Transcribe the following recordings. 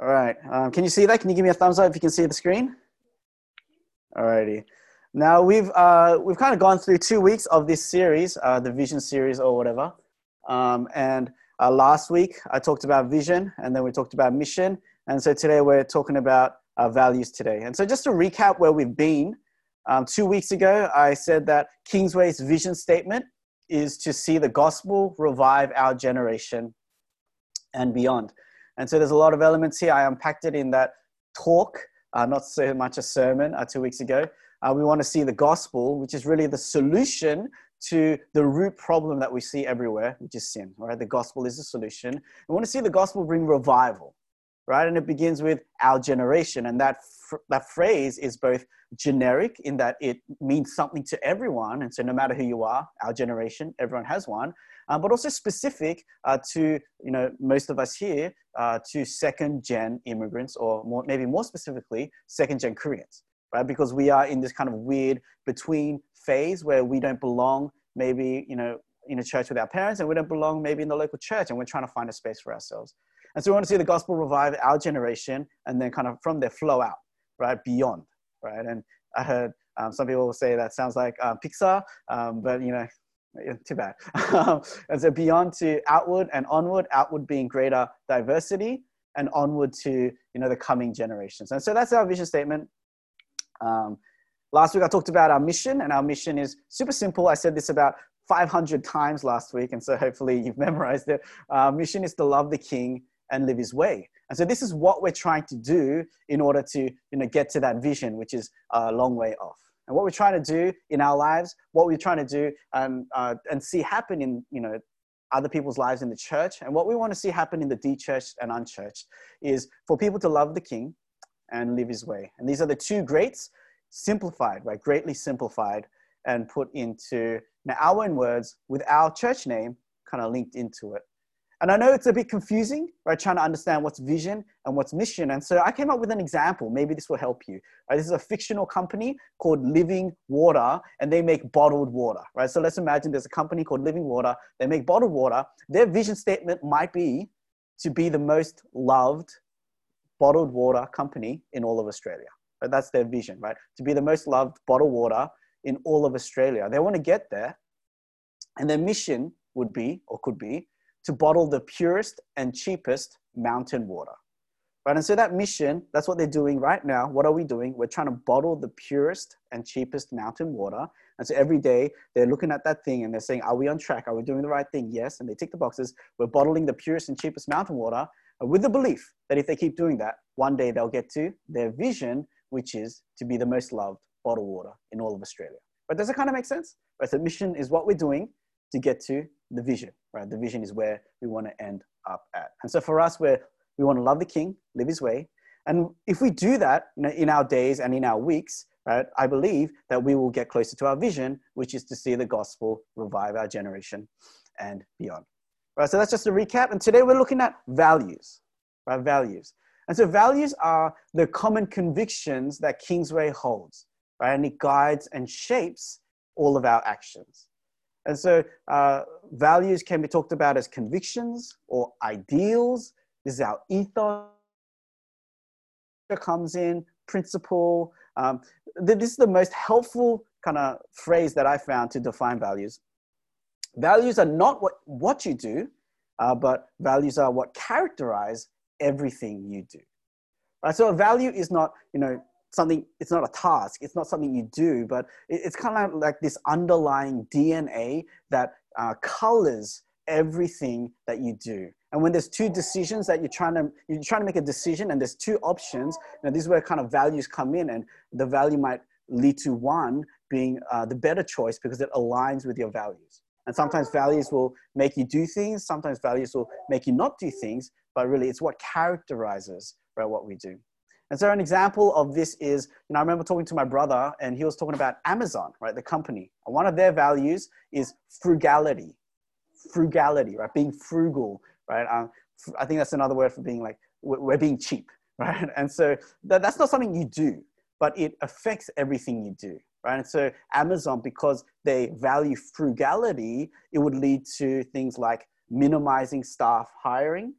All right. Um, can you see that? Can you give me a thumbs up if you can see the screen? All righty. Now we've uh, we've kind of gone through two weeks of this series, uh, the Vision series or whatever. Um, and uh, last week I talked about vision, and then we talked about mission, and so today we're talking about uh, values today. And so just to recap where we've been, um, two weeks ago I said that Kingsway's vision statement is to see the gospel revive our generation and beyond. And so there's a lot of elements here. I unpacked it in that talk, uh, not so much a sermon uh, two weeks ago. Uh, we want to see the gospel, which is really the solution to the root problem that we see everywhere, which is sin. Right, the gospel is the solution. We want to see the gospel bring revival, right? And it begins with our generation, and that fr- that phrase is both generic in that it means something to everyone, and so no matter who you are, our generation, everyone has one um, but also specific uh, to you know most of us here uh, to second gen immigrants, or more, maybe more specifically, second gen Koreans, right? Because we are in this kind of weird between phase where we don't belong, maybe you know in a church with our parents, and we don't belong maybe in the local church, and we're trying to find a space for ourselves. And so we want to see the gospel revive our generation, and then kind of from there flow out, right, beyond, right? And I heard um, some people say that sounds like uh, Pixar, um, but you know, yeah, too bad. and so beyond to outward and onward, outward being greater diversity and onward to, you know, the coming generations. And so that's our vision statement. Um, last week I talked about our mission and our mission is super simple. I said this about 500 times last week. And so hopefully you've memorized it. Our mission is to love the king and live his way. And so this is what we're trying to do in order to, you know, get to that vision, which is a long way off and what we're trying to do in our lives, what we're trying to do um, uh, and see happen in you know other people's lives in the church, and what we want to see happen in the de-churched and unchurched is for people to love the King and live His way. And these are the two greats, simplified, right? Greatly simplified and put into now our own words with our church name kind of linked into it. And I know it's a bit confusing, right? Trying to understand what's vision and what's mission. And so I came up with an example. Maybe this will help you. Right? This is a fictional company called Living Water, and they make bottled water, right? So let's imagine there's a company called Living Water. They make bottled water. Their vision statement might be to be the most loved bottled water company in all of Australia. Right? That's their vision, right? To be the most loved bottled water in all of Australia. They want to get there. And their mission would be, or could be, to bottle the purest and cheapest mountain water. Right? And so that mission, that's what they're doing right now. What are we doing? We're trying to bottle the purest and cheapest mountain water. And so every day they're looking at that thing and they're saying, Are we on track? Are we doing the right thing? Yes. And they tick the boxes. We're bottling the purest and cheapest mountain water uh, with the belief that if they keep doing that, one day they'll get to their vision, which is to be the most loved bottled water in all of Australia. But does it kind of make sense? Right? So mission is what we're doing to get to the vision, right? The vision is where we want to end up at. And so for us, we're, we want to love the king, live his way. And if we do that in our days and in our weeks, right, I believe that we will get closer to our vision, which is to see the gospel revive our generation and beyond. Right, so that's just a recap. And today we're looking at values, right? Values. And so values are the common convictions that Kingsway holds, right? And it guides and shapes all of our actions. And so uh, values can be talked about as convictions or ideals. This is our ethos comes in, principle. Um, this is the most helpful kind of phrase that I found to define values. Values are not what, what you do, uh, but values are what characterize everything you do. Right? So a value is not, you know, something it's not a task it's not something you do but it's kind of like this underlying dna that uh, colors everything that you do. And when there's two decisions that you're trying to you're trying to make a decision and there's two options now this is where kind of values come in and the value might lead to one being uh, the better choice because it aligns with your values. And sometimes values will make you do things sometimes values will make you not do things but really it's what characterizes right, what we do and so an example of this is, you know, I remember talking to my brother and he was talking about Amazon, right, the company. And one of their values is frugality, frugality, right, being frugal, right. Um, I think that's another word for being like, we're being cheap, right. And so that, that's not something you do, but it affects everything you do, right. And so Amazon, because they value frugality, it would lead to things like minimizing staff hiring,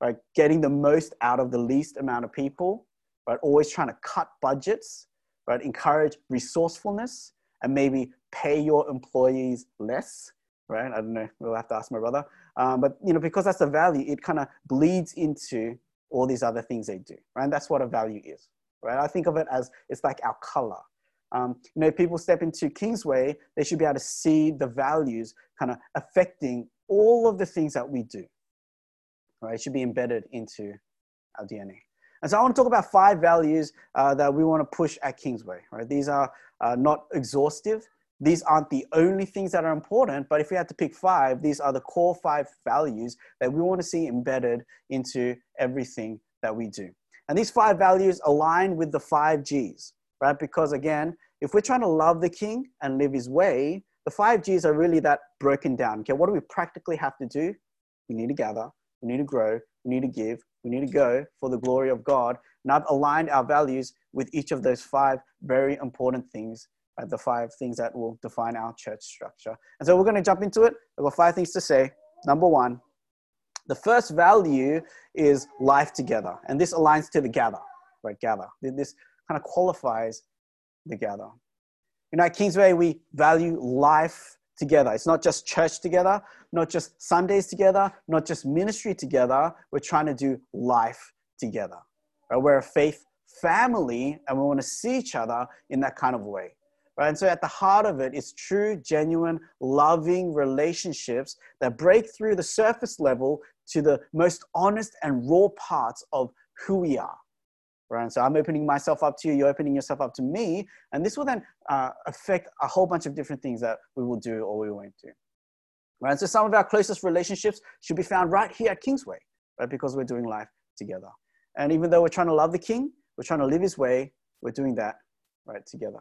right? Getting the most out of the least amount of people, right? Always trying to cut budgets, right? Encourage resourcefulness and maybe pay your employees less, right? I don't know. We'll have to ask my brother. Um, but you know, because that's a value, it kind of bleeds into all these other things they do, right? And that's what a value is, right? I think of it as it's like our color. Um, you know, people step into Kingsway, they should be able to see the values kind of affecting all of the things that we do, right? It should be embedded into our DNA. And so I want to talk about five values uh, that we want to push at Kingsway, right? These are uh, not exhaustive. These aren't the only things that are important, but if we had to pick five, these are the core five values that we want to see embedded into everything that we do. And these five values align with the five G's, right? Because again, if we're trying to love the King and live his way, the five G's are really that broken down. Okay, what do we practically have to do? We need to gather, we need to grow, we need to give, we need to go for the glory of God. And I've aligned our values with each of those five very important things, right? the five things that will define our church structure. And so we're going to jump into it. I've got five things to say. Number one, the first value is life together. And this aligns to the gather, right? Gather. This kind of qualifies the gather. You know, at Kingsway, we value life together. It's not just church together, not just Sundays together, not just ministry together. We're trying to do life together. Right? We're a faith family and we want to see each other in that kind of way. Right? And so at the heart of it is true, genuine, loving relationships that break through the surface level to the most honest and raw parts of who we are. Right? And so I'm opening myself up to you, you're opening yourself up to me, and this will then uh, affect a whole bunch of different things that we will do or we won't do. Right? And so some of our closest relationships should be found right here at Kingsway, right? Because we're doing life together. And even though we're trying to love the King, we're trying to live his way, we're doing that right together.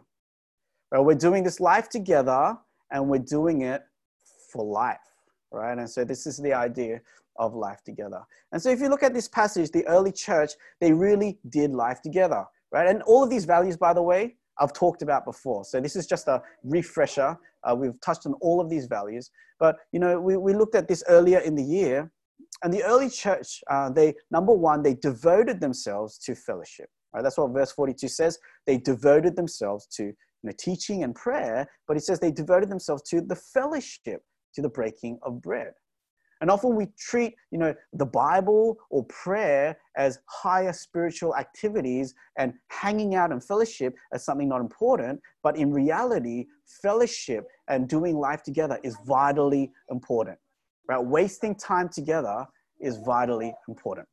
Right? We're doing this life together and we're doing it for life, right? And so this is the idea of life together. And so if you look at this passage, the early church, they really did life together, right? And all of these values, by the way, I've talked about before. So this is just a refresher. Uh, we've touched on all of these values. But, you know, we, we looked at this earlier in the year. And the early church, uh, they, number one, they devoted themselves to fellowship. Right? That's what verse 42 says. They devoted themselves to you know, teaching and prayer, but it says they devoted themselves to the fellowship, to the breaking of bread. And often we treat, you know, the Bible or prayer as higher spiritual activities and hanging out and fellowship as something not important. But in reality, fellowship and doing life together is vitally important. Right? Wasting time together is vitally important.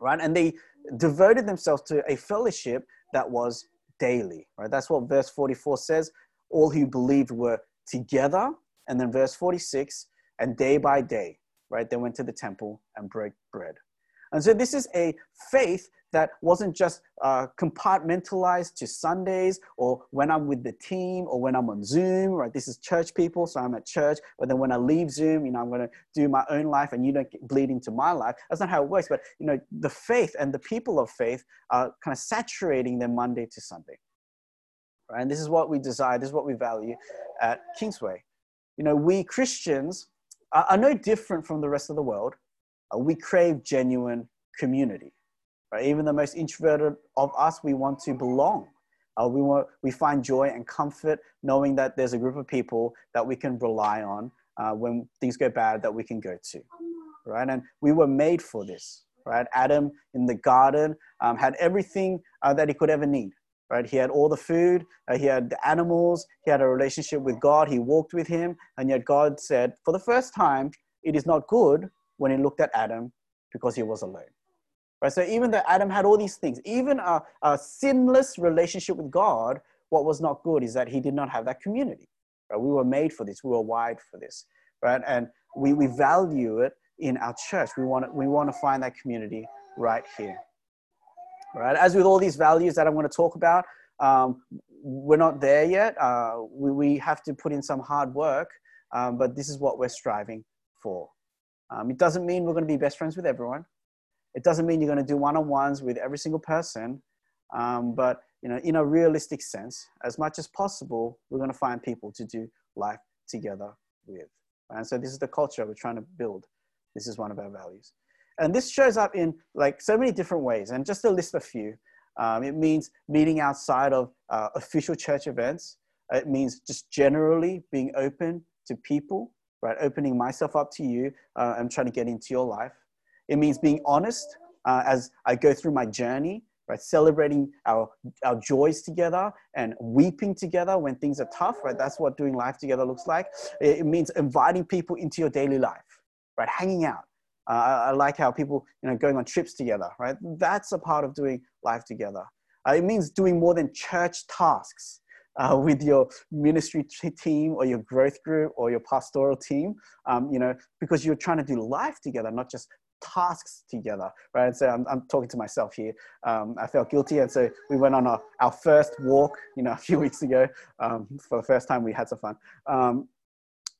Right? And they devoted themselves to a fellowship that was daily. Right? That's what verse 44 says. All who believed were together. And then verse 46, and day by day right? They went to the temple and broke bread. And so this is a faith that wasn't just uh, compartmentalized to Sundays or when I'm with the team or when I'm on Zoom, right? This is church people, so I'm at church. But then when I leave Zoom, you know, I'm going to do my own life and you don't bleed into my life. That's not how it works. But, you know, the faith and the people of faith are kind of saturating their Monday to Sunday. Right? And this is what we desire, this is what we value at Kingsway. You know, we Christians are no different from the rest of the world. Uh, we crave genuine community. Right? Even the most introverted of us, we want to belong. Uh, we, want, we find joy and comfort knowing that there's a group of people that we can rely on uh, when things go bad that we can go to. Right? And we were made for this. Right? Adam in the garden um, had everything uh, that he could ever need right? He had all the food, uh, he had the animals, he had a relationship with God, he walked with him, and yet God said, for the first time, it is not good when he looked at Adam because he was alone. Right? So even though Adam had all these things, even a, a sinless relationship with God, what was not good is that he did not have that community. Right? We were made for this, we were wired for this, right? And we, we value it in our church. We want, we want to find that community right here right? As with all these values that I'm going to talk about, um, we're not there yet. Uh, we, we have to put in some hard work, um, but this is what we're striving for. Um, it doesn't mean we're going to be best friends with everyone. It doesn't mean you're going to do one-on-ones with every single person. Um, but you know, in a realistic sense, as much as possible, we're going to find people to do life together with. And so this is the culture we're trying to build. This is one of our values. And this shows up in like so many different ways. And just to list a few, um, it means meeting outside of uh, official church events. It means just generally being open to people, right? Opening myself up to you uh, and trying to get into your life. It means being honest uh, as I go through my journey, right? Celebrating our, our joys together and weeping together when things are tough, right? That's what doing life together looks like. It, it means inviting people into your daily life, right? Hanging out. Uh, I, like how people, you know, going on trips together, right? That's a part of doing life together. Uh, it means doing more than church tasks uh, with your ministry team or your growth group or your pastoral team, um, you know, because you're trying to do life together, not just tasks together, right? And so I'm, I'm talking to myself here. Um, I felt guilty. And so we went on a, our first walk, you know, a few weeks ago. Um, for the first time, we had some fun. Um,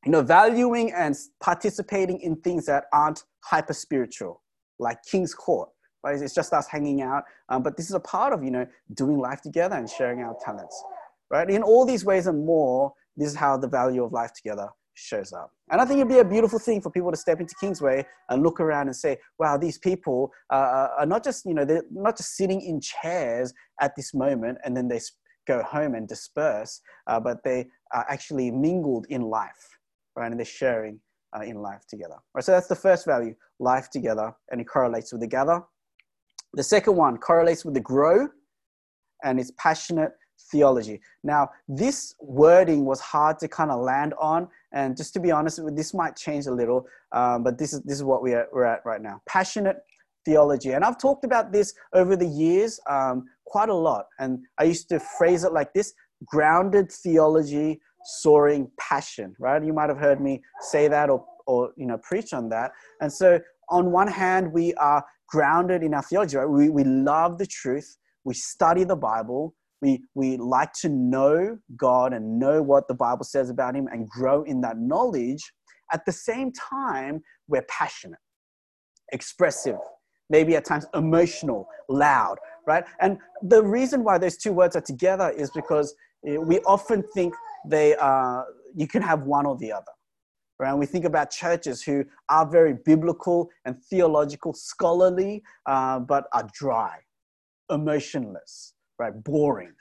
you know, valuing and participating in things that aren't hyper spiritual, like King's Court, right? It's just us hanging out. Um, but this is a part of, you know, doing life together and sharing our talents, right? In all these ways and more, this is how the value of life together shows up. And I think it'd be a beautiful thing for people to step into Kingsway and look around and say, wow, these people uh, are not just, you know, they're not just sitting in chairs at this moment and then they go home and disperse, uh, but they are actually mingled in life, right? And they're sharing uh, in life together. Right, so that's the first value, life together, and it correlates with the gather. The second one correlates with the grow, and it's passionate theology. Now, this wording was hard to kind of land on, and just to be honest, this might change a little, um, but this is this is what we are, we're at right now. Passionate theology, and I've talked about this over the years um, quite a lot, and I used to phrase it like this: grounded theology, soaring passion. Right? You might have heard me say that or or you know preach on that, and so on one hand, we are grounded in our theology. Right? We we love the truth. We study the Bible we, we like to know God and know what the Bible says about Him and grow in that knowledge. At the same time, we're passionate, expressive, maybe at times emotional, loud, right? And the reason why those two words are together is because we often think they are, you can have one or the other. Right? And we think about churches who are very biblical and theological, scholarly, uh, but are dry, emotionless, right? Boring,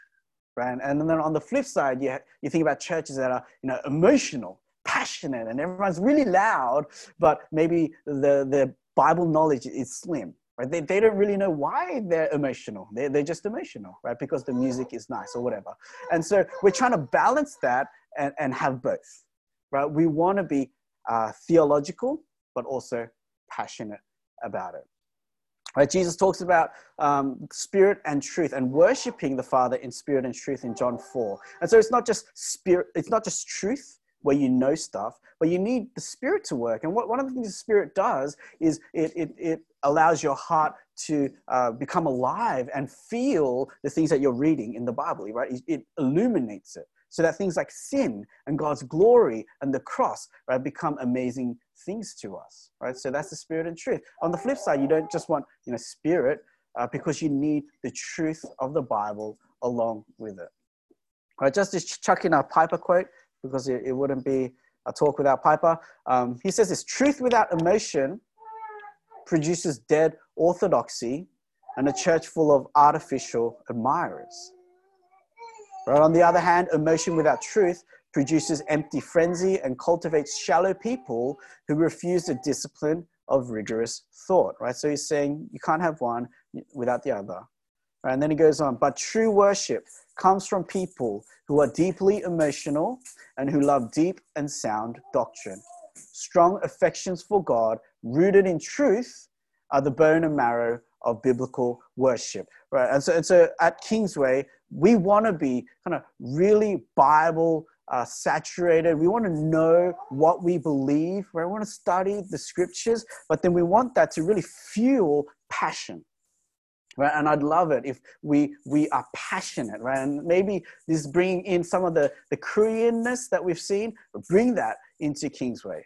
right? And then on the flip side, you, you think about churches that are, you know, emotional, passionate, and everyone's really loud, but maybe the, the Bible knowledge is slim, right? They, they don't really know why they're emotional. They're, they're just emotional, right? Because the music is nice or whatever. And so we're trying to balance that and, and have both, right? We want to be uh, theological, but also passionate about it. Right, Jesus talks about um, spirit and truth and worshiping the Father in spirit and truth in John 4. And so it's not just spirit, it's not just truth where you know stuff, but you need the spirit to work. And what, one of the things the spirit does is it, it, it allows your heart to uh, become alive and feel the things that you're reading in the Bible, right? It, it illuminates it so that things like sin and God's glory and the cross, right, become amazing things to us, right? So that's the spirit and truth. On the flip side, you don't just want, you know, spirit uh, because you need the truth of the Bible along with it. All right, just to chuck in a Piper quote because it, it wouldn't be a talk without Piper. Um, he says this truth without emotion produces dead orthodoxy and a church full of artificial admirers. Right? On the other hand, emotion without truth produces empty frenzy and cultivates shallow people who refuse the discipline of rigorous thought, right? So he's saying you can't have one without the other. And then he goes on, but true worship comes from people who are deeply emotional and who love deep and sound doctrine. Strong affections for God, rooted in truth, are the bone and marrow of biblical worship. Right? And so, and so at Kingsway, we want to be kind of really Bible uh, saturated. We want to know what we believe. Right? We want to study the scriptures, but then we want that to really fuel passion. Right? And I'd love it if we we are passionate, right? And maybe this bringing in some of the the Koreanness that we've seen, bring that into Kingsway.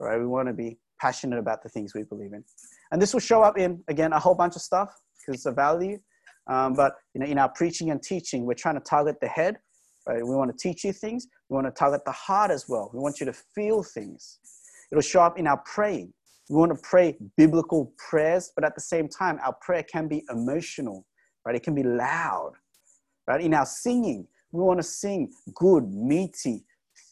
Right? We want to be passionate about the things we believe in, and this will show up in again a whole bunch of stuff because it's a value. Um, but you know, in our preaching and teaching, we're trying to target the head. Right? We want to teach you things. We want to target the heart as well. We want you to feel things. It'll show up in our praying. We want to pray biblical prayers, but at the same time, our prayer can be emotional, right? It can be loud, right? In our singing, we want to sing good, meaty,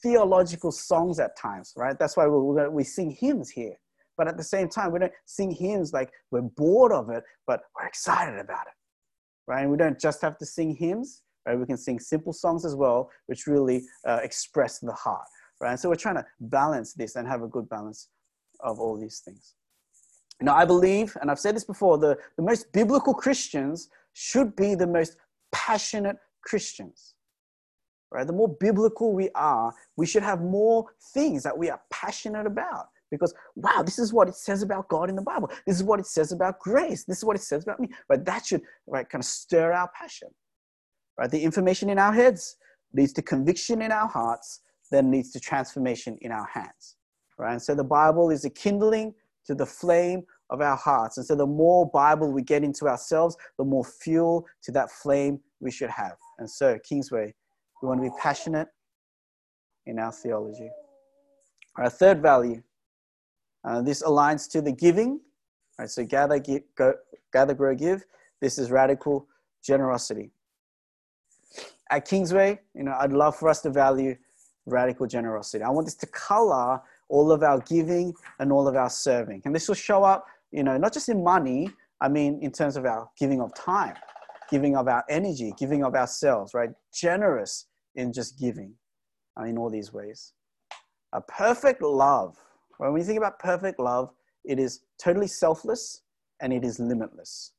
theological songs at times, right? That's why we we sing hymns here. But at the same time, we don't sing hymns like we're bored of it, but we're excited about it, right? And we don't just have to sing hymns, right? We can sing simple songs as well, which really uh, express the heart, right? And so we're trying to balance this and have a good balance of all these things. Now, I believe, and I've said this before, the, the most biblical Christians should be the most passionate Christians. Right? The more biblical we are, we should have more things that we are passionate about. Because, wow, this is what it says about God in the Bible. This is what it says about grace. This is what it says about me. Right? That should right, kind of stir our passion. Right? The information in our heads leads to conviction in our hearts, then leads to transformation in our hands right? And so the Bible is a kindling to the flame of our hearts. And so the more Bible we get into ourselves, the more fuel to that flame we should have. And so, Kingsway, we want to be passionate in our theology. Our third value, uh, this aligns to the giving. Right, so gather, give, go, gather, grow, give. This is radical generosity. At Kingsway, you know, I'd love for us to value radical generosity. I want this to color all of our giving and all of our serving. And this will show up, you know, not just in money, I mean, in terms of our giving of time, giving of our energy, giving of ourselves, right? Generous in just giving in all these ways. A perfect love, when we think about perfect love, it is totally selfless and it is limitless.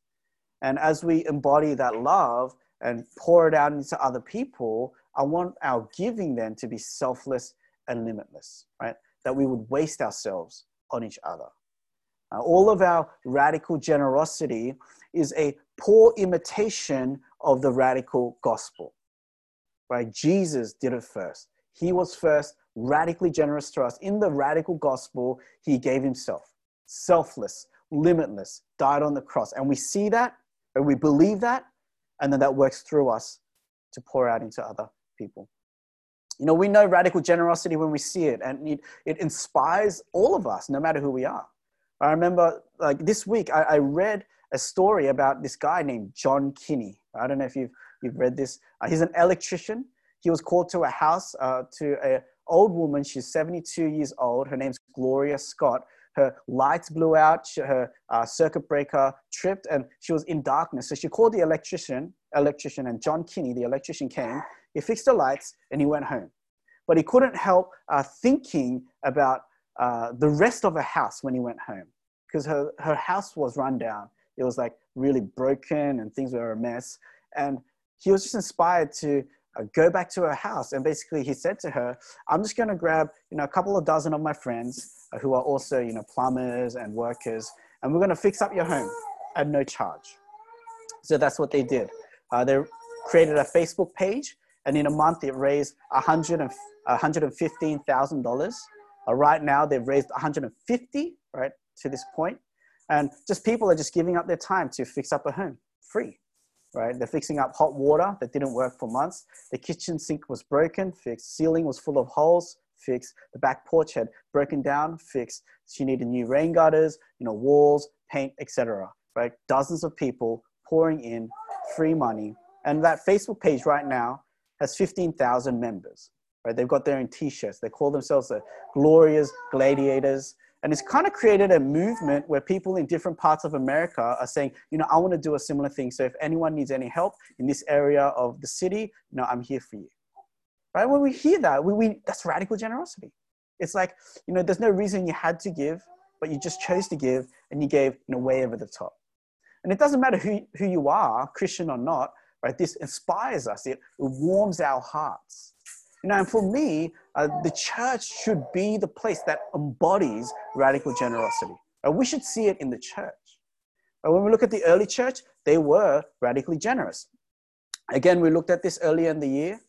And as we embody that love and pour it out into other people, I want our giving then to be selfless and limitless, right? That we would waste ourselves on each other. Uh, all of our radical generosity is a poor imitation of the radical gospel. Right? Jesus did it first. He was first radically generous to us. In the radical gospel, he gave himself, selfless, limitless, died on the cross. And we see that, and we believe that, and then that works through us to pour out into other people. You know, we know radical generosity when we see it, and it, it inspires all of us, no matter who we are. I remember, like this week, I, I read a story about this guy named John Kinney. I don't know if you've, you've read this. Uh, he's an electrician. He was called to a house uh, to a old woman. She's 72 years old. Her name's Gloria Scott. Her lights blew out. She, her uh, circuit breaker tripped, and she was in darkness. So she called the electrician. Electrician and John Kinney, the electrician, came he fixed the lights and he went home. But he couldn't help uh, thinking about uh, the rest of her house when he went home because her, her house was run down. It was like really broken and things were a mess. And he was just inspired to uh, go back to her house. And basically, he said to her, I'm just going to grab you know, a couple of dozen of my friends uh, who are also you know, plumbers and workers, and we're going to fix up your home at no charge. So that's what they did. Uh, they created a Facebook page and in a month it raised $115,000. Uh, right now they've raised 150, right, to this point. And just people are just giving up their time to fix up a home free, right? They're fixing up hot water that didn't work for months. The kitchen sink was broken, fixed. Ceiling was full of holes, fixed. The back porch had broken down, fixed. She needed new rain gutters, you know, walls, paint, etc. Right? Dozens of people pouring in free money. And that Facebook page right now has 15,000 members. Right? They've got their own t-shirts. They call themselves the Glorious Gladiators. And it's kind of created a movement where people in different parts of America are saying, you know, I want to do a similar thing. So if anyone needs any help in this area of the city, you know, I'm here for you. Right? When we hear that, we, we that's radical generosity. It's like, you know, there's no reason you had to give, but you just chose to give and you gave, you know, way over the top. And it doesn't matter who, who you are, Christian or not, right? This inspires us, it warms our hearts. You know, and for me, uh, the church should be the place that embodies radical generosity. Uh, we should see it in the church. Uh, when we look at the early church, they were radically generous. Again, we looked at this earlier in the year.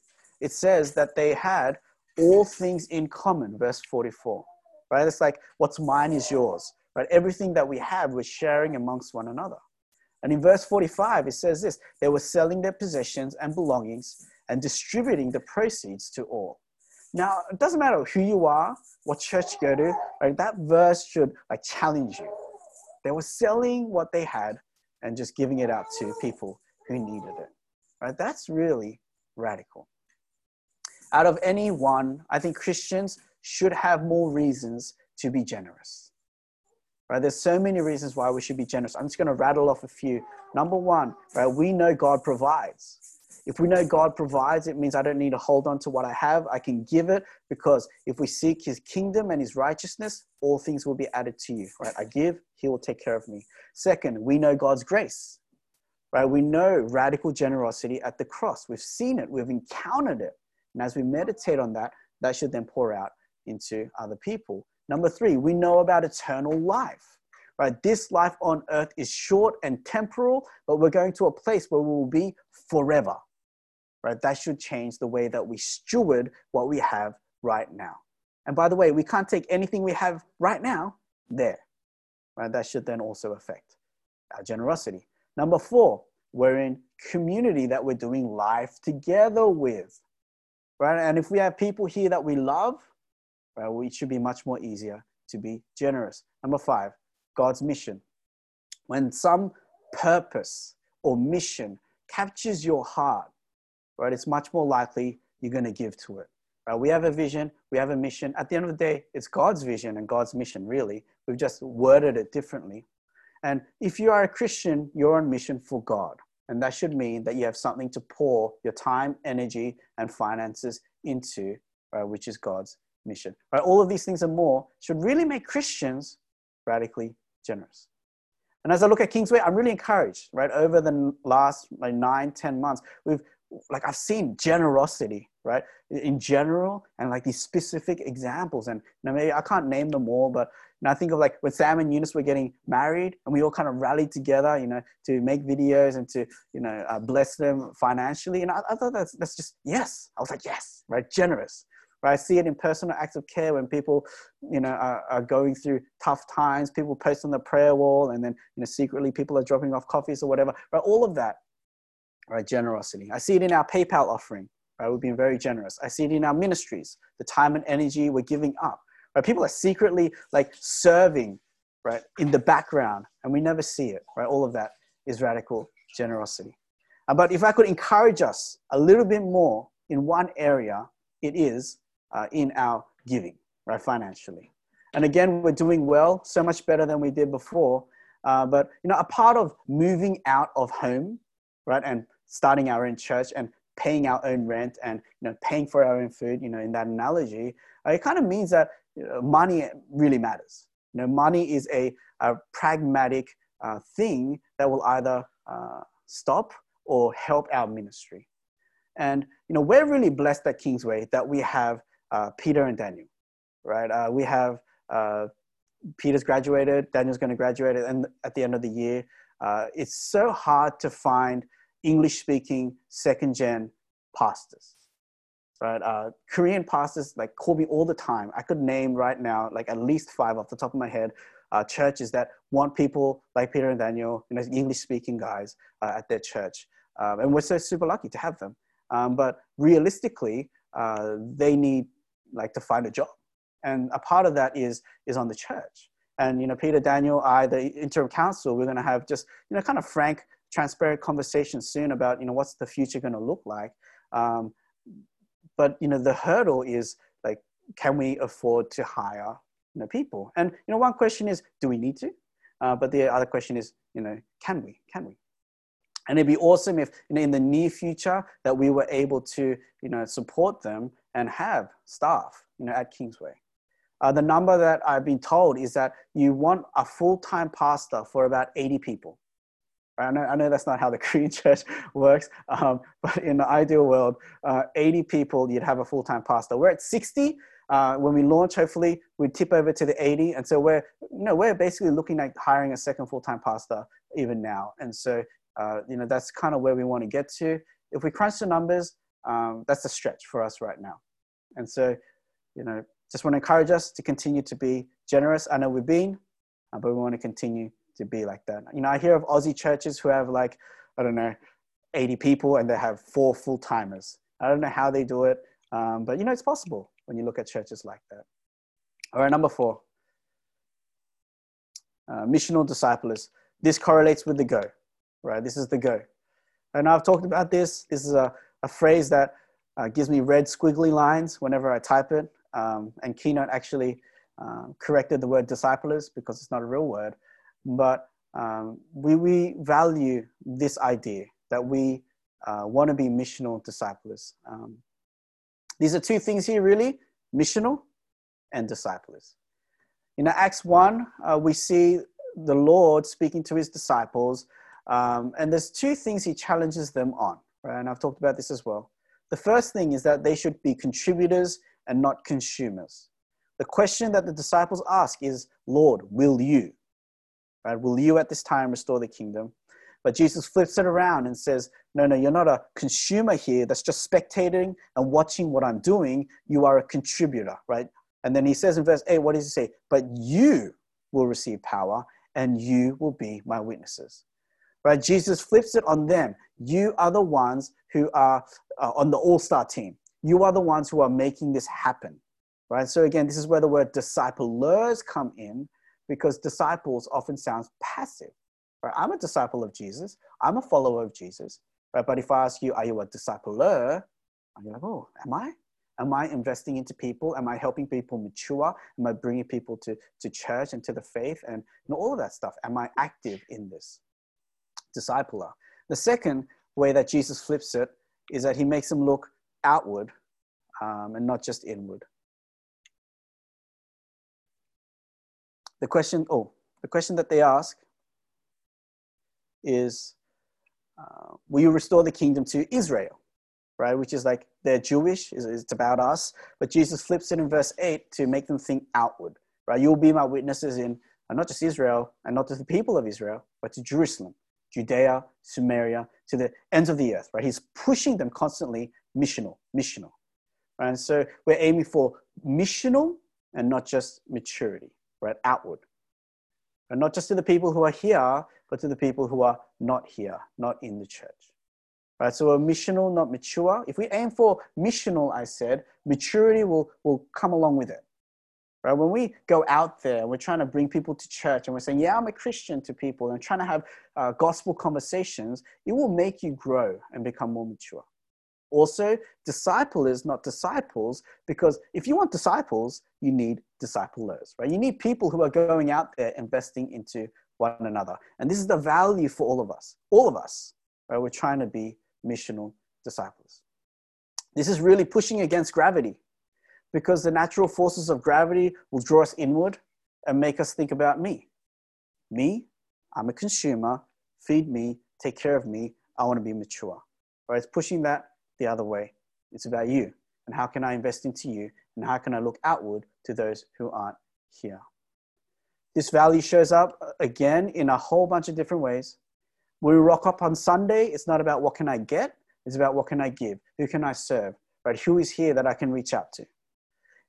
It says that they had all things in common, verse 44. Right? It's like what's mine is yours. Right? Everything that we have, we're sharing amongst one another. And in verse 45, it says this they were selling their possessions and belongings and distributing the proceeds to all. Now, it doesn't matter who you are, what church you go to, right? That verse should like challenge you. They were selling what they had and just giving it out to people who needed it. Right? That's really radical. Out of any one, I think Christians should have more reasons to be generous. Right? There's so many reasons why we should be generous. I'm just going to rattle off a few. Number one, right? We know God provides. If we know God provides, it means I don't need to hold on to what I have. I can give it because if we seek his kingdom and his righteousness, all things will be added to you. Right? I give, he will take care of me. Second, we know God's grace. Right? We know radical generosity at the cross. We've seen it, we've encountered it. And as we meditate on that, that should then pour out into other people. Number three, we know about eternal life. Right? This life on earth is short and temporal, but we're going to a place where we will be forever right? That should change the way that we steward what we have right now. And by the way, we can't take anything we have right now there, right? That should then also affect our generosity. Number four, we're in community that we're doing life together with, right? And if we have people here that we love, well, it should be much more easier to be generous. Number five, God's mission. When some purpose or mission captures your heart, right, it's much more likely you're going to give to it. Right? We have a vision, we have a mission. At the end of the day, it's God's vision and God's mission, really. We've just worded it differently. And if you are a Christian, you're on mission for God. And that should mean that you have something to pour your time, energy, and finances into, right, which is God's mission. Right? All of these things and more should really make Christians radically generous. And as I look at Kingsway, I'm really encouraged, right? Over the last like nine, ten months, we've like I've seen generosity, right? In general, and like these specific examples. And you maybe I can't name them all, but I think of like when Sam and Eunice were getting married, and we all kind of rallied together, you know, to make videos and to you know uh, bless them financially. And I, I thought that's that's just yes. I was like yes, right? Generous. Right? I see it in personal acts of care when people, you know, are, are, going through tough times. People post on the prayer wall, and then you know, secretly people are dropping off coffees or whatever. Right? All of that right? Generosity. I see it in our PayPal offering, right? We've been very generous. I see it in our ministries, the time and energy we're giving up, right? People are secretly like serving, right, in the background, and we never see it, right? All of that is radical generosity. Uh, but if I could encourage us a little bit more in one area, it is uh, in our giving, right, financially. And again, we're doing well, so much better than we did before. Uh, but you know, a part of moving out of home, right, and starting our own church and paying our own rent and you know paying for our own food you know in that analogy uh, it kind of means that you know, money really matters you know money is a, a pragmatic uh, thing that will either uh, stop or help our ministry and you know we're really blessed at kingsway that we have uh, peter and daniel right uh, we have uh, peter's graduated daniel's going to graduate and at the end of the year it's so hard to find English speaking second gen pastors. Right, uh, Korean pastors like call me all the time. I could name right now like at least five off the top of my head uh, churches that want people like Peter and Daniel, you know, English speaking guys uh, at their church, um, and we're so super lucky to have them. Um, but realistically, uh, they need like to find a job, and a part of that is is on the church. And you know, Peter, Daniel, I, the interim council, we're going to have just you know kind of frank transparent conversation soon about you know what's the future going to look like. Um, but you know the hurdle is like can we afford to hire you know people? And you know one question is do we need to? Uh, but the other question is you know can we? Can we? And it'd be awesome if you know in the near future that we were able to you know support them and have staff you know at kingsway uh, the number that i've been told is that you want a full-time pastor for about 80 people I know, I know that's not how the Korean church works, um, but in the ideal world, uh, 80 people, you'd have a full time pastor. We're at 60. Uh, when we launch, hopefully, we tip over to the 80. And so we're, you know, we're basically looking at hiring a second full time pastor even now. And so, uh, you know, that's kind of where we want to get to. If we crunch the numbers, um, that's a stretch for us right now. And so, you know, just want to encourage us to continue to be generous. I know we've been, uh, but we want to continue to be like that. You know, I hear of Aussie churches who have like, I don't know, 80 people and they have four full timers. I don't know how they do it, um, but you know, it's possible. when you look at churches like that. All right, number four. Uh, missional disciplers. This correlates with the go, right? This is the go. And I've talked about this. This is a, a phrase that uh, gives me red squiggly lines whenever I type it. Um, and Keynote actually um, corrected the word disciplers because it's not a real word. But um, we, we value this idea that we uh, want to be missional disciplers. Um, these are two things here, really missional and disciplers. In Acts 1, uh, we see the Lord speaking to his disciples, um, and there's two things he challenges them on, right? And I've talked about this as well. The first thing is that they should be contributors and not consumers. The question that the disciples ask is, Lord, will you? Right? Will you at this time restore the kingdom? But Jesus flips it around and says, No, no, you're not a consumer here that's just spectating and watching what I'm doing. You are a contributor, right? And then he says in verse 8, what does he say? But you will receive power and you will be my witnesses. Right? Jesus flips it on them. You are the ones who are uh, on the all star team. You are the ones who are making this happen. Right? So, again, this is where the word disciplers come in because disciples often sounds passive. Right? I'm a disciple of Jesus. I'm a follower of Jesus. Right? But if I ask you, are you a discipler? You're like, oh, am I? Am I investing into people? Am I helping people mature? Am I bringing people to, to church and to the faith and you all of that stuff? Am I active in this? Discipler. The second way that Jesus flips it is that he makes them look outward um, and not just inward. The question, oh, the question that they ask is, uh, will you restore the kingdom to Israel? Right, which is like they're Jewish, it's about us. But Jesus flips it in verse 8 to make them think outward. Right, you'll be my witnesses in uh, not just Israel and not just the people of Israel, but to Jerusalem, Judea, Samaria, to the ends of the earth. Right, he's pushing them constantly missional, missional. Right? And so we're aiming for missional and not just maturity, right? Outward. And not just to the people who are here, but to the people who are not here, not in the church. Right? So we're missional, not mature. If we aim for missional, I said, maturity will, will come along with it. Right? When we go out there, we're trying to bring people to church and we're saying, yeah, I'm a Christian to people and trying to have uh, gospel conversations, it will make you grow and become more mature. Also, disciple is not disciples because if you want disciples, you need disciplers, right? You need people who are going out there investing into one another. And this is the value for all of us, all of us, right? We're trying to be missional disciplers. This is really pushing against gravity because the natural forces of gravity will draw us inward and make us think about me. Me, I'm a consumer, feed me, take care of me, I want to be mature. Right? It's pushing that the other way. It's about you and how can I invest into you and how can I look outward to those who aren't here. This value shows up again in a whole bunch of different ways. When we rock up on Sunday, it's not about what can I get, it's about what can I give, who can I serve, right? Who is here that I can reach out to?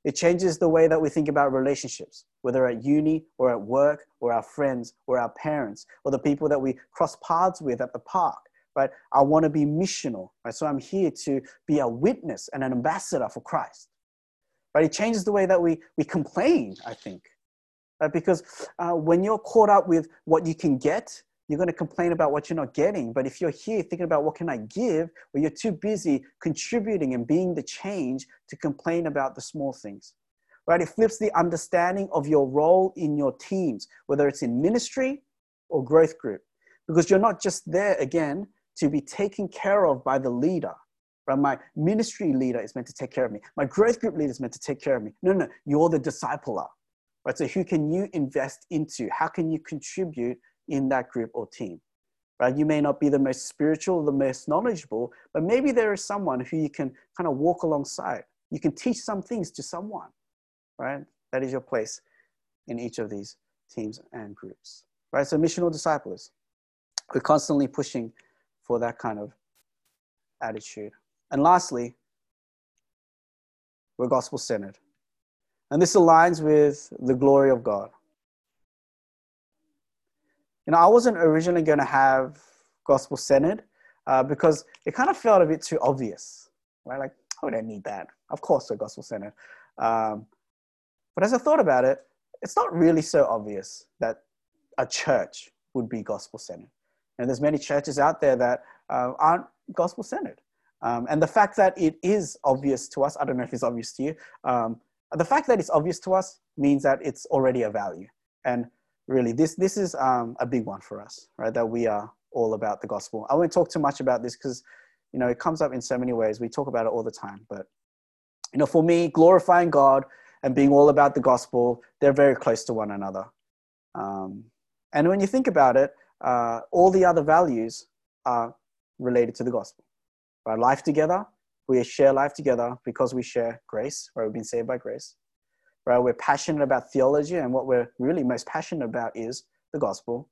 It changes the way that we think about relationships, whether at uni or at work or our friends or our parents or the people that we cross paths with at the park right? I want to be missional, right? So I'm here to be a witness and an ambassador for Christ, right? It changes the way that we, we complain, I think, right? Because uh, when you're caught up with what you can get, you're going to complain about what you're not getting. But if you're here thinking about what can I give, or you're too busy contributing and being the change to complain about the small things, right? It flips the understanding of your role in your teams, whether it's in ministry or growth group, because you're not just there again to be taken care of by the leader. Right? My ministry leader is meant to take care of me. My growth group leader is meant to take care of me. No, no, you're the discipler. Right? So who can you invest into? How can you contribute in that group or team? Right? You may not be the most spiritual, the most knowledgeable, but maybe there is someone who you can kind of walk alongside. You can teach some things to someone, right? That is your place in each of these teams and groups, right? So missional disciplers, we're constantly pushing for that kind of attitude. And lastly, we're gospel centered. And this aligns with the glory of God. You know, I wasn't originally going to have gospel centered uh, because it kind of felt a bit too obvious, right? Like, oh, we don't need that. Of course, we're gospel centered. Um, but as I thought about it, it's not really so obvious that a church would be gospel centered. And there's many churches out there that uh, aren't gospel centered. Um, and the fact that it is obvious to us, I don't know if it's obvious to you, um, the fact that it's obvious to us means that it's already a value. And really, this, this is um, a big one for us, right? That we are all about the gospel. I won't talk too much about this because, you know, it comes up in so many ways. We talk about it all the time. But, you know, for me, glorifying God and being all about the gospel, they're very close to one another. Um, and when you think about it, uh, all the other values are related to the gospel. Right? Life together, we share life together because we share grace, right? We've been saved by grace. Right? We're passionate about theology, and what we're really most passionate about is the gospel.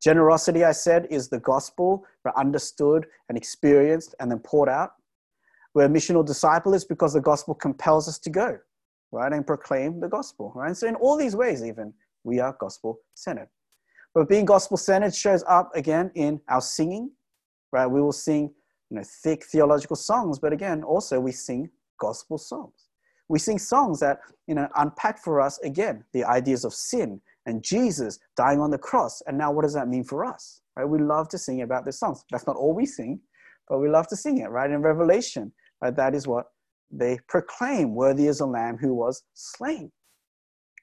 Generosity, I said, is the gospel, right? understood and experienced and then poured out. We're missional disciples because the gospel compels us to go, right, and proclaim the gospel, right? And so, in all these ways, even we are gospel centered. But being gospel centered shows up again in our singing, right? We will sing you know, thick theological songs, but again, also we sing gospel songs. We sing songs that, you know, unpack for us again the ideas of sin and Jesus dying on the cross. And now what does that mean for us? Right? We love to sing about these songs. That's not all we sing, but we love to sing it, right? In Revelation, right? that is what they proclaim, worthy is a lamb who was slain.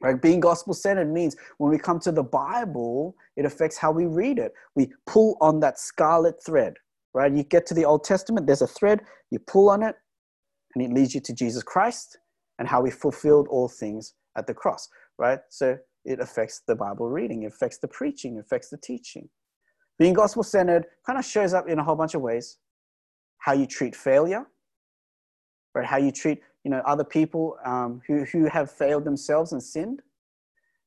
Right? Being gospel centered means when we come to the Bible, it affects how we read it. We pull on that scarlet thread, right? You get to the Old Testament, there's a thread, you pull on it, and it leads you to Jesus Christ and how he fulfilled all things at the cross, right? So it affects the Bible reading, it affects the preaching, it affects the teaching. Being gospel centered kind of shows up in a whole bunch of ways. How you treat failure, right? How you treat you know other people um, who who have failed themselves and sinned.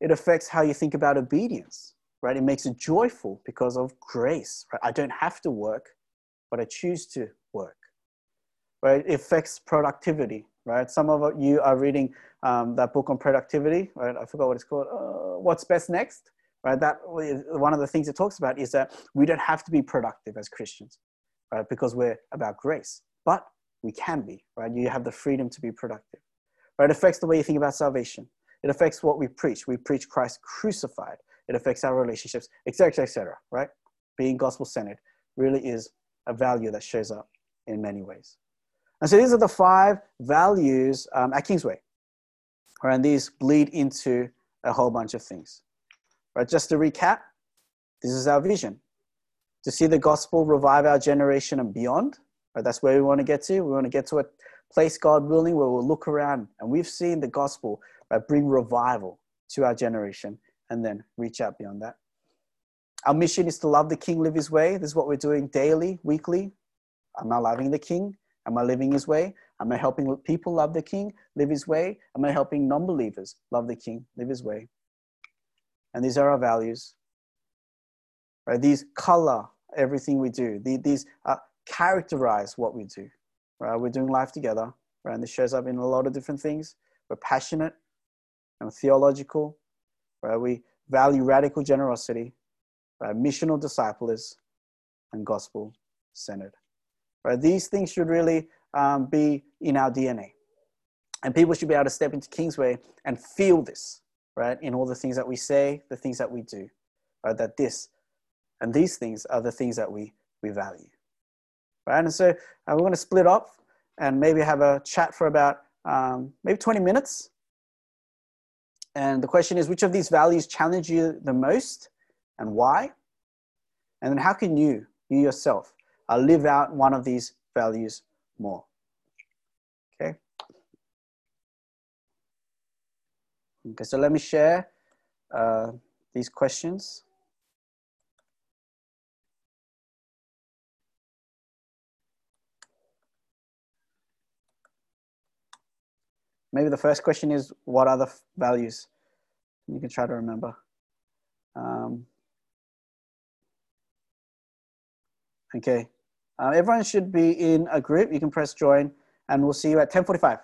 It affects how you think about obedience, right? It makes it joyful because of grace, right? I don't have to work but I choose to work. Right? It affects productivity. Right? Some of you are reading um, that book on productivity. Right? I forgot what it's called. Uh, What's best next? Right? That one of the things it talks about is that we don't have to be productive as Christians, right? Because we're about grace, but we can be. Right? You have the freedom to be productive. Right? It affects the way you think about salvation. It affects what we preach. We preach Christ crucified. It affects our relationships, etc., etc. right? Being gospel centered really is a value that shows up in many ways. And so these are the five values um, at Kingsway. Right, and these bleed into a whole bunch of things. Right, just to recap, this is our vision. To see the gospel revive our generation and beyond. Right, that's where we want to get to. We want to get to a place, God willing, where we'll look around and we've seen the gospel right, bring revival to our generation and then reach out beyond that. Our mission is to love the King, live his way. This is what we're doing daily, weekly. I'm I loving the King? Am I living his way? Am I helping people love the King, live his way? Am I helping non believers love the King, live his way? And these are our values. Right? These color everything we do, these uh, characterize what we do. Right? We're doing life together. Right? And this shows up in a lot of different things. We're passionate and theological. Right? We value radical generosity right? Missional disciples and gospel centered. Right? These things should really um, be in our DNA. And people should be able to step into Kingsway and feel this, right? In all the things that we say, the things that we do, right? That this and these things are the things that we, we value, right? And so uh, we're going to split up and maybe have a chat for about um, maybe 20 minutes. And the question is, which of these values challenge you the most and why? And then how can you, you yourself, uh, live out one of these values more? Okay. Okay, so let me share uh, these questions. Maybe the first question is, what are the values? You can try to remember. Um, Okay, uh, everyone should be in a group. You can press join and we'll see you at 10.45.